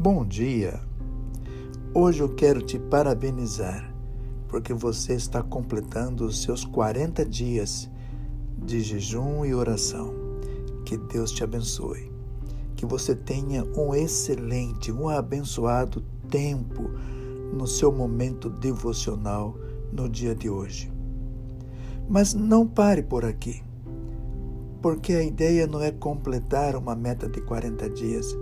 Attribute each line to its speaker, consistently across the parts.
Speaker 1: Bom dia! Hoje eu quero te parabenizar porque você está completando os seus 40 dias de jejum e oração. Que Deus te abençoe. Que você tenha um excelente, um abençoado tempo no seu momento devocional no dia de hoje. Mas não pare por aqui, porque a ideia não é completar uma meta de 40 dias.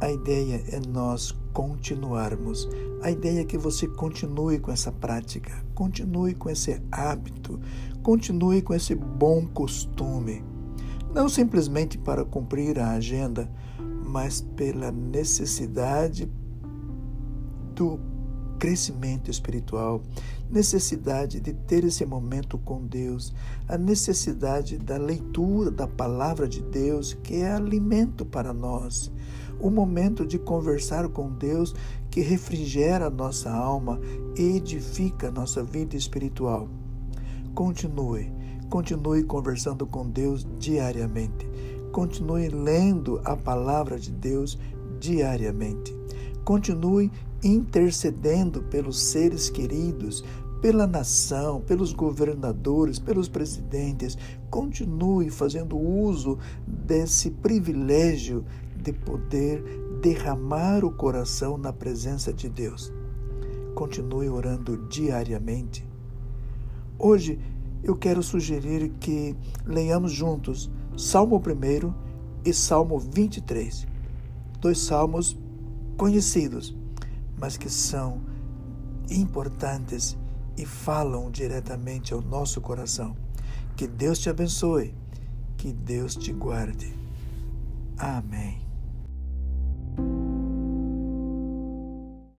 Speaker 1: A ideia é nós continuarmos. A ideia é que você continue com essa prática, continue com esse hábito, continue com esse bom costume. Não simplesmente para cumprir a agenda, mas pela necessidade do crescimento espiritual, necessidade de ter esse momento com Deus, a necessidade da leitura da palavra de Deus, que é alimento para nós, o momento de conversar com Deus que refrigera a nossa alma e edifica a nossa vida espiritual. Continue, continue conversando com Deus diariamente. Continue lendo a palavra de Deus diariamente. Continue intercedendo pelos seres queridos, pela nação, pelos governadores, pelos presidentes. Continue fazendo uso desse privilégio de poder derramar o coração na presença de Deus. Continue orando diariamente. Hoje eu quero sugerir que leiamos juntos Salmo 1 e Salmo 23. Dois salmos conhecidos, mas que são importantes e falam diretamente ao nosso coração. Que Deus te abençoe, que Deus te guarde. Amém.